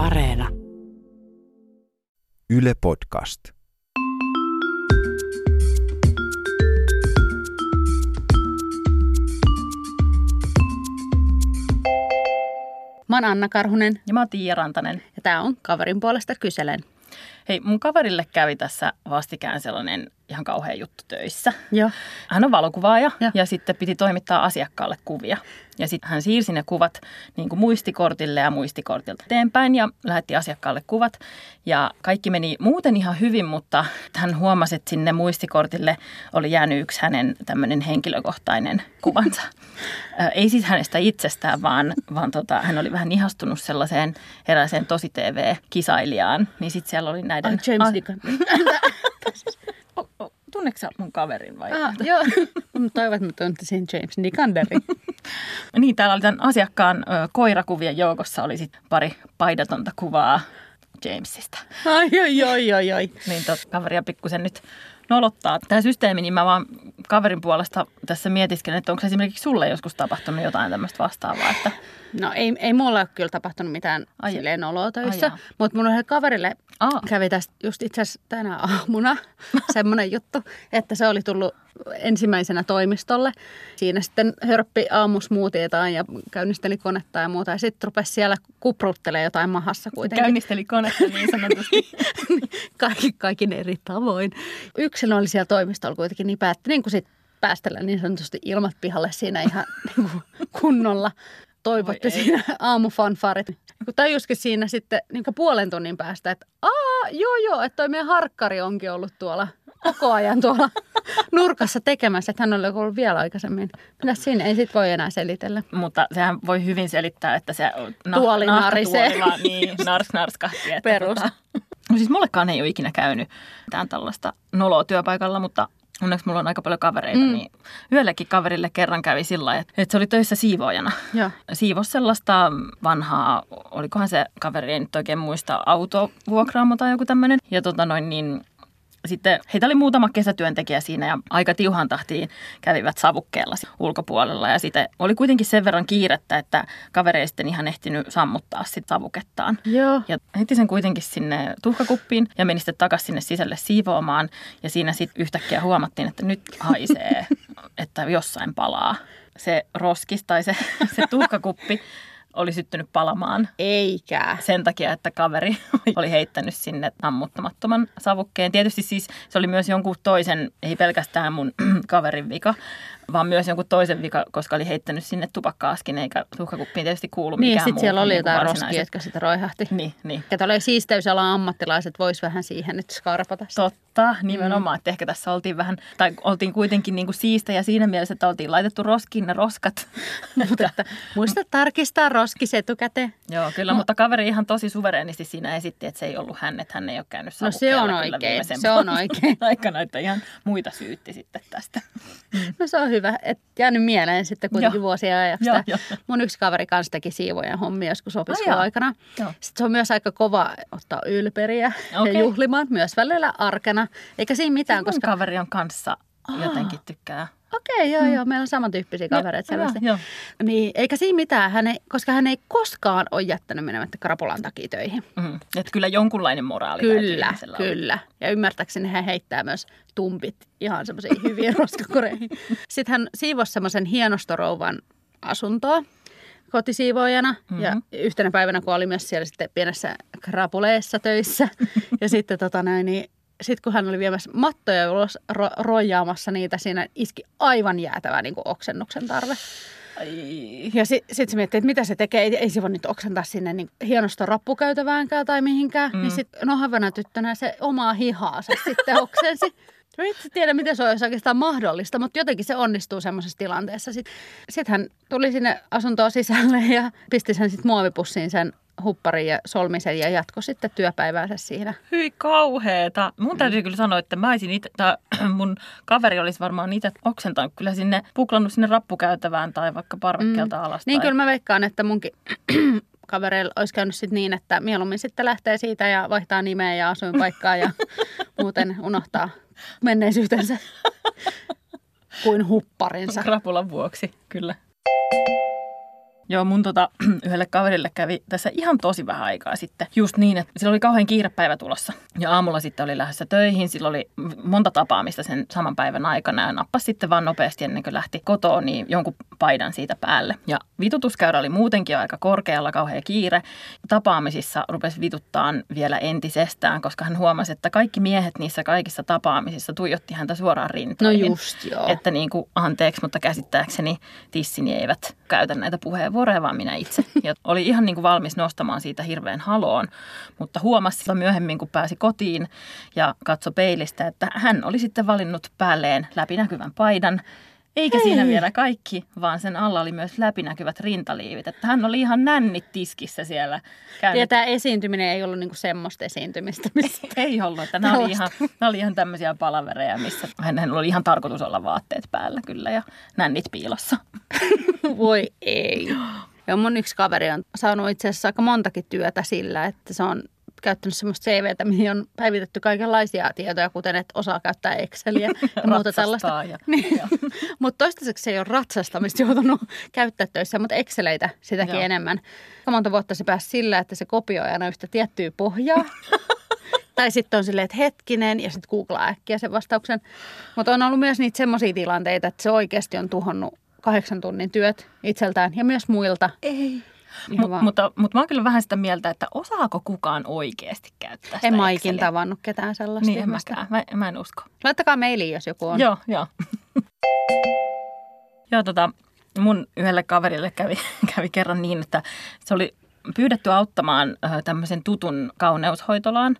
Areena. Yle Podcast. Mä oon Anna Karhunen Ja mä oon Tiia Rantanen. ja tää on Kaverin puolesta kyselen. Hei, mun kaverille kävi tässä vastikään sellainen ihan kauhea juttu töissä. Joo. Hän on valokuvaaja Joo. ja sitten piti toimittaa asiakkaalle kuvia. Ja sitten hän siirsi ne kuvat niin kuin muistikortille ja muistikortilta eteenpäin ja lähetti asiakkaalle kuvat. Ja kaikki meni muuten ihan hyvin, mutta hän huomasi, että sinne muistikortille oli jäänyt yksi hänen tämmöinen henkilökohtainen kuvansa. Ei siis hänestä itsestään, vaan, vaan tota, hän oli vähän ihastunut sellaiseen erääseen tosi-TV-kisailijaan. Niin sitten siellä oli näiden... Ai James Ah, Deacon. o- o- Tunneeko sä mun kaverin vai? ah, joo. Toivon, että mä tuntisin James Nicanderin. Niin, täällä oli tämän asiakkaan ö, koirakuvien joukossa oli sit pari paidatonta kuvaa Jamesista. ai, ai, ai, ai, ai. Niin tot, kaveria pikkusen nyt nolottaa. Tämä systeemi, niin mä vaan kaverin puolesta tässä mietiskelen, että onko esimerkiksi sulle joskus tapahtunut jotain tämmöistä vastaavaa, että No ei, ei mulla ole kyllä tapahtunut mitään Ai- silleen oloa töissä, mutta mun yhdelle kaverille Aa. kävi tästä just itse asiassa tänä aamuna semmoinen juttu, että se oli tullut ensimmäisenä toimistolle. Siinä sitten hörppi aamusmuutietaan ja käynnisteli konetta ja muuta. Ja sitten rupesi siellä kupruttelemaan jotain mahassa kuitenkin. käynnisteli konetta niin sanotusti. Kaikki, kaikin eri tavoin. Yksilö oli siellä toimistolla kuitenkin niin päätti niin kuin sit päästellä niin sanotusti ilmat pihalle siinä ihan niin kuin kunnolla. Ei. siinä aamufanfarit. Kun tajuskin siinä sitten niin kuin puolen tunnin päästä, että aa, joo joo, että toi meidän harkkari onkin ollut tuolla koko ajan tuolla nurkassa tekemässä, että hän oli ollut vielä aikaisemmin. Mitä siinä ei sit voi enää selitellä. Mutta sehän voi hyvin selittää, että se nah, Tuoli narisee. niin, nars narskahti. Että Perus. Tota, no siis mullekaan ei ole ikinä käynyt mitään tällaista noloa työpaikalla, mutta onneksi mulla on aika paljon kavereita, Mm. niin yhdellekin kaverille kerran kävi sillä että, että se oli töissä siivoojana. Joo. Siivos sellaista vanhaa, olikohan se kaveri, ei nyt oikein muista, autovuokraamo tai joku tämmöinen. Ja tota noin niin, sitten heitä oli muutama kesätyöntekijä siinä ja aika tiuhan tahtiin kävivät savukkeella ulkopuolella. Ja sitten oli kuitenkin sen verran kiirettä, että kaveri ei sitten ihan ehtinyt sammuttaa sit savukettaan. Joo. Ja heitti sen kuitenkin sinne tuhkakuppiin ja meni sitten takaisin sinne sisälle siivoamaan. Ja siinä sitten yhtäkkiä huomattiin, että nyt haisee, että jossain palaa. Se roskis tai se, se tuhkakuppi oli syttynyt palamaan Eikä. sen takia, että kaveri oli heittänyt sinne ammuttamattoman savukkeen. Tietysti siis se oli myös jonkun toisen, ei pelkästään mun kaverin vika, vaan myös jonkun toisen vika, koska oli heittänyt sinne tupakkaaskin, eikä tuhkakuppiin tietysti kuulu Niin, mikään sitten muu siellä oli niinku jotain varsinaiset- roskia, jotka sitten roihahti. Niin, niin. Että oli siisteysalan ammattilaiset vois vähän siihen nyt skarpata. Totta, nimenomaan. Mm. Että ehkä tässä oltiin vähän, tai oltiin kuitenkin niin kuin siistejä siinä mielessä, että oltiin laitettu roskiin ne roskat. Mutta että muista tarkistaa roskis etukäteen. Joo, kyllä, no. mutta kaveri ihan tosi suvereenisti siinä esitti, että se ei ollut hän, että hän ei ole käynyt No se on oikein, se on oikein. aikana, että ihan muita syytti sitten tästä. No se on hyvä, että jäänyt mieleen sitten kuitenkin Joo. vuosia ajaksi. Joo. Mun yksi kaveri kanssa teki siivojen hommia joskus opiskeluaikana. Joo. Sitten se on myös aika kova ottaa ylperiä Okei. ja juhlimaan, myös välillä arkena. Eikä siinä mitään, Mun koska... kaveri on kanssa jotenkin tykkää. Okei, joo, joo, meillä on samantyyppisiä kavereita Joo, selvästi. joo. Niin, eikä siinä mitään, hän ei, koska hän ei koskaan ole jättänyt menemättä krapulan takia töihin. Mm. Että kyllä jonkunlainen moraali Kyllä, kyllä. Ja ymmärtääkseni hän heittää myös tumpit ihan semmoisiin hyviin roskakoreihin. Sitten hän siivosi semmoisen hienostorouvan asuntoa kotisiivoojana. Mm-hmm. Ja yhtenä päivänä, kun oli myös siellä sitten pienessä krapuleessa töissä. ja sitten tota näin, niin sitten kun hän oli viemässä mattoja ulos ro- roijaamassa niitä, siinä iski aivan jäätävä niin kuin oksennuksen tarve. Ai. Ja sitten sit se miettii, että mitä se tekee. Ei, ei se voi nyt oksentaa sinne niin hienosta rappukäytäväänkään tai mihinkään. Mm. Niin sitten nohavana tyttönä se omaa hihaansa sitten oksensi. Mä itse tiedä, miten se olisi oikeastaan mahdollista, mutta jotenkin se onnistuu semmoisessa tilanteessa. Sitten sit hän tuli sinne asuntoon sisälle ja pisti sen sitten muovipussiin sen hupparin ja solmisen ja jatko sitten työpäiväänsä siinä. Hyi kauheeta. Mun täytyy kyllä sanoa, että mä olisin itse, tai mun kaveri olisi varmaan itse oksentanut kyllä sinne, puklannut sinne rappukäytävään tai vaikka parvekkeelta mm. alas. Niin tai... kyllä mä veikkaan, että munkin kavereilla olisi käynyt sitten niin, että mieluummin sitten lähtee siitä ja vaihtaa nimeä ja asuinpaikkaa ja muuten unohtaa menneisyytensä kuin hupparinsa. Krapulan vuoksi, kyllä. Joo, mun tota, yhdelle kaverille kävi tässä ihan tosi vähän aikaa sitten. Just niin, että sillä oli kauhean kiirepäivä tulossa. Ja aamulla sitten oli lähdössä töihin. Sillä oli monta tapaamista sen saman päivän aikana ja nappasi sitten vaan nopeasti ennen kuin lähti kotoa, niin jonkun paidan siitä päälle. Ja vitutuskäyrä oli muutenkin aika korkealla, kauhean kiire. Tapaamisissa rupesi vituttaa vielä entisestään, koska hän huomasi, että kaikki miehet niissä kaikissa tapaamisissa tuijotti häntä suoraan rintoihin. No just joo. Että niin kuin, anteeksi, mutta käsittääkseni tissini eivät käytä näitä puheenvuoroja, vaan minä itse. Ja oli ihan niin kuin valmis nostamaan siitä hirveän haloon, mutta huomasi myöhemmin, kun pääsi kotiin ja katsoi peilistä, että hän oli sitten valinnut päälleen läpinäkyvän paidan, eikä Hei. siinä vielä kaikki, vaan sen alla oli myös läpinäkyvät rintaliivit. Että hän oli ihan nännit tiskissä siellä. Käynyt. Ja tämä esiintyminen ei ollut niinku semmoista esiintymistä. Missä... ei ollut. Että nämä, oli ihan, nämä oli ihan tämmöisiä palavereja, missä hän oli ihan tarkoitus olla vaatteet päällä kyllä ja nännit piilossa. Voi ei. Ja mun yksi kaveri on saanut itse asiassa aika montakin työtä sillä, että se on käyttänyt semmoista CVtä, mihin on päivitetty kaikenlaisia tietoja, kuten että osaa käyttää Exceliä ja muuta tällaista. Ja, niin. mutta toistaiseksi se ei ole ratsastamista joutunut käyttää töissä, mutta Exceleitä sitäkin Joo. enemmän. Monta vuotta se pääsi sillä, että se kopioi aina yhtä tiettyä pohjaa. tai sitten on silleen, että hetkinen, ja sitten googlaa äkkiä sen vastauksen. Mutta on ollut myös niitä semmoisia tilanteita, että se oikeasti on tuhonnut kahdeksan tunnin työt itseltään ja myös muilta. Ei. Mut, mutta, mutta mä oon kyllä vähän sitä mieltä, että osaako kukaan oikeasti käyttää sitä En mä ikin tavannut ketään sellaista Niin, en mäkään. Mä, mä en usko. Laittakaa mailiin, jos joku on. Joo, joo. joo, tota, mun yhdelle kaverille kävi, kävi kerran niin, että se oli pyydetty auttamaan tämmöisen tutun kauneushoitolaan.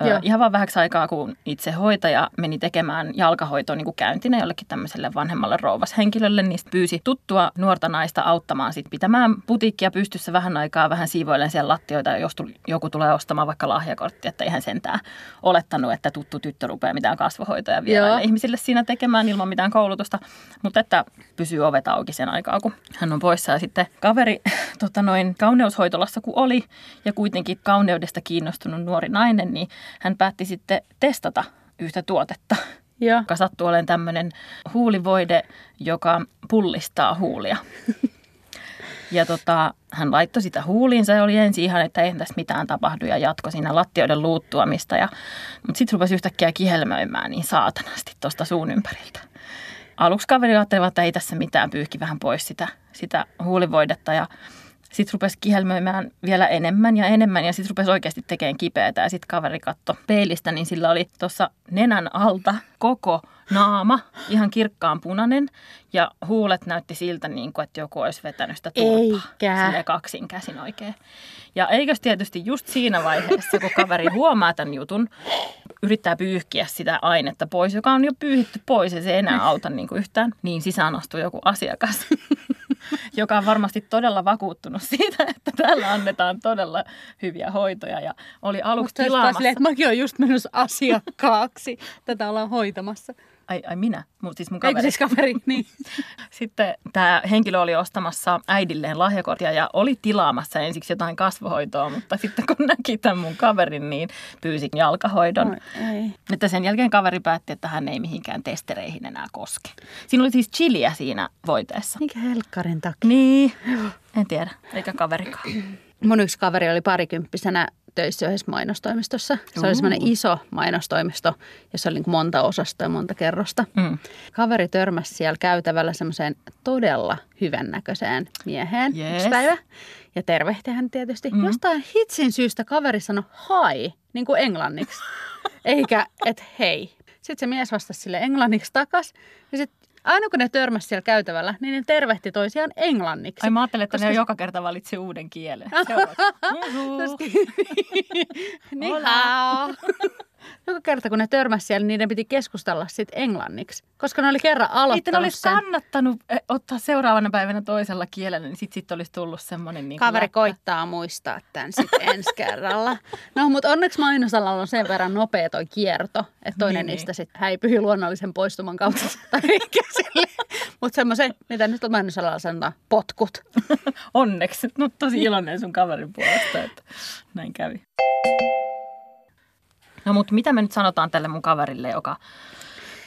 Joo. Ihan vaan vähäksi aikaa, kun itse hoitaja meni tekemään jalkahoitoa niin kuin käyntinä jollekin tämmöiselle vanhemmalle rouvashenkilölle, niin pyysi tuttua nuorta naista auttamaan sit pitämään putiikkia pystyssä vähän aikaa, vähän siivoilleen siellä lattioita, jos joku tulee ostamaan vaikka lahjakortti, että eihän sentään olettanut, että tuttu tyttö rupeaa mitään kasvohoitoja vielä ihmisille siinä tekemään ilman mitään koulutusta, mutta että pysyy ovet auki sen aikaa, kun hän on poissa. Ja sitten kaveri tota noin, kauneushoitolassa kun oli ja kuitenkin kauneudesta kiinnostunut nuori nainen, niin hän päätti sitten testata yhtä tuotetta, ja. joka sattuu olemaan tämmöinen huulivoide, joka pullistaa huulia. Ja tota, hän laittoi sitä huuliinsa ja oli ensin ihan, että ei tästä mitään tapahdu ja jatko siinä lattioiden luuttuamista. Ja, mutta sitten rupesi yhtäkkiä kihelmöimään niin saatanasti tuosta suun ympäriltä. Aluksi kaveri ajatteli, että ei tässä mitään, pyyhki vähän pois sitä, sitä huulivoidetta ja sitten rupesi kihelmöimään vielä enemmän ja enemmän ja sitten rupesi oikeasti tekemään kipeätä. Ja sitten kaveri katto peilistä, niin sillä oli tuossa nenän alta koko naama, ihan kirkkaan punainen. Ja huulet näytti siltä, niin kuin, että joku olisi vetänyt sitä turpaa. Eikä. kaksin käsin oikein. Ja eikös tietysti just siinä vaiheessa, kun kaveri huomaa tämän jutun, yrittää pyyhkiä sitä ainetta pois, joka on jo pyyhitty pois ja se ei enää auta niin kuin yhtään, niin sisään astuu joku asiakas. joka on varmasti todella vakuuttunut siitä, että täällä annetaan todella hyviä hoitoja. Ja oli aluksi tilaamassa. Silleen, että mäkin olen just menossa asiakkaaksi. Tätä ollaan hoitamassa. Ai, ai minä? Mut siis mun kaveri. Eikö siis kaveri, niin. Sitten tämä henkilö oli ostamassa äidilleen lahjakortia ja oli tilaamassa ensiksi jotain kasvohoitoa, mutta sitten kun näki tämän mun kaverin, niin pyysi jalkahoidon. Oi, ei. Että sen jälkeen kaveri päätti, että hän ei mihinkään testereihin enää koske. Siinä oli siis chiliä siinä voiteessa. Mikä helkkarin takia? Niin, en tiedä, eikä kaverikaan. Mun yksi kaveri oli parikymppisenä töissä yhdessä mainostoimistossa. Se oli semmoinen iso mainostoimisto, jossa oli niin monta osasta ja monta kerrosta. Mm. Kaveri törmäsi siellä käytävällä semmoiseen todella hyvännäköiseen mieheen yes. yksi päivä. Ja tervehti hän tietysti. Mm. Jostain hitsin syystä kaveri sanoi hi, niin kuin englanniksi. Eikä, että hei. Sitten se mies vastasi sille englanniksi takas. Ja sitten aina kun ne törmäsivät siellä käytävällä, niin ne tervehti toisiaan englanniksi. Ai mä ajattelin, että koska... ne joka kerta valitsi uuden kielen. niin joka kerta kun ne törmäsi siellä, niin ne piti keskustella sitten englanniksi. Koska ne oli kerran aloittanut Niiden olisi sen. kannattanut eh, ottaa seuraavana päivänä toisella kielellä, niin sitten sit olisi tullut semmoinen... Niin Kaveri läppä. koittaa muistaa tämän sitten ensi kerralla. No, mutta onneksi mainosalalla on sen verran nopea toi kierto, että toinen niin, niistä niin. sitten häipyy luonnollisen poistuman kautta käsille. Mutta semmoisen, mitä nyt on mainosalalla sanotaan, potkut. onneksi. No tosi iloinen sun kaverin puolesta, että näin kävi. No mutta mitä me nyt sanotaan tälle mun kaverille, joka,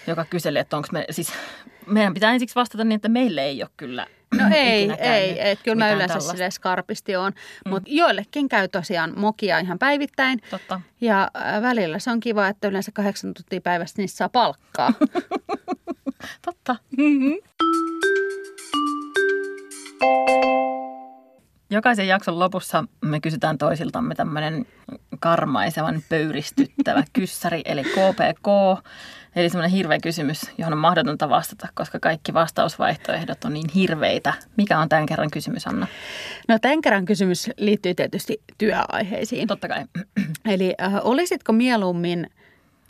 joka kyseli, että onko me, siis meidän pitää ensiksi vastata niin, että meille ei ole kyllä No ei, ei. Et kyllä mä yleensä tällaista. silleen skarpisti on. Mutta joillekin käy tosiaan mokia ihan päivittäin. Totta. Ja äh, välillä se on kiva, että yleensä kahdeksan tuntia päivästä niistä saa palkkaa. Totta. Jokaisen jakson lopussa me kysytään toisiltamme tämmöinen karmaisevan pöyristyttävä kyssäri, eli KPK. Eli semmoinen hirveä kysymys, johon on mahdotonta vastata, koska kaikki vastausvaihtoehdot on niin hirveitä. Mikä on tämän kerran kysymys, Anna? No tämän kerran kysymys liittyy tietysti työaiheisiin. Totta kai. Eli äh, olisitko mieluummin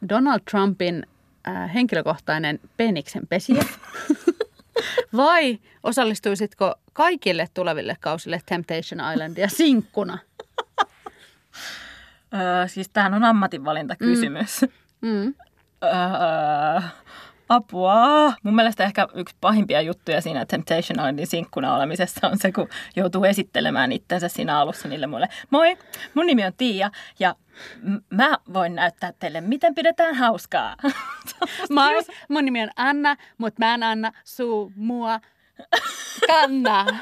Donald Trumpin äh, henkilökohtainen peniksen pesijä? Vai osallistuisitko kaikille tuleville kausille Temptation Islandia sinkkuna? Öö, siis tämähän on ammatinvalintakysymys. Mm. Öö, apua. Mun mielestä ehkä yksi pahimpia juttuja siinä Temptation Islandin sinkkuna olemisessa on se, kun joutuu esittelemään itsensä siinä alussa niille muille. Moi, mun nimi on Tiia ja m- mä voin näyttää teille, miten pidetään hauskaa. Moi, mun nimi on Anna, mutta mä en anna suu mua kanna.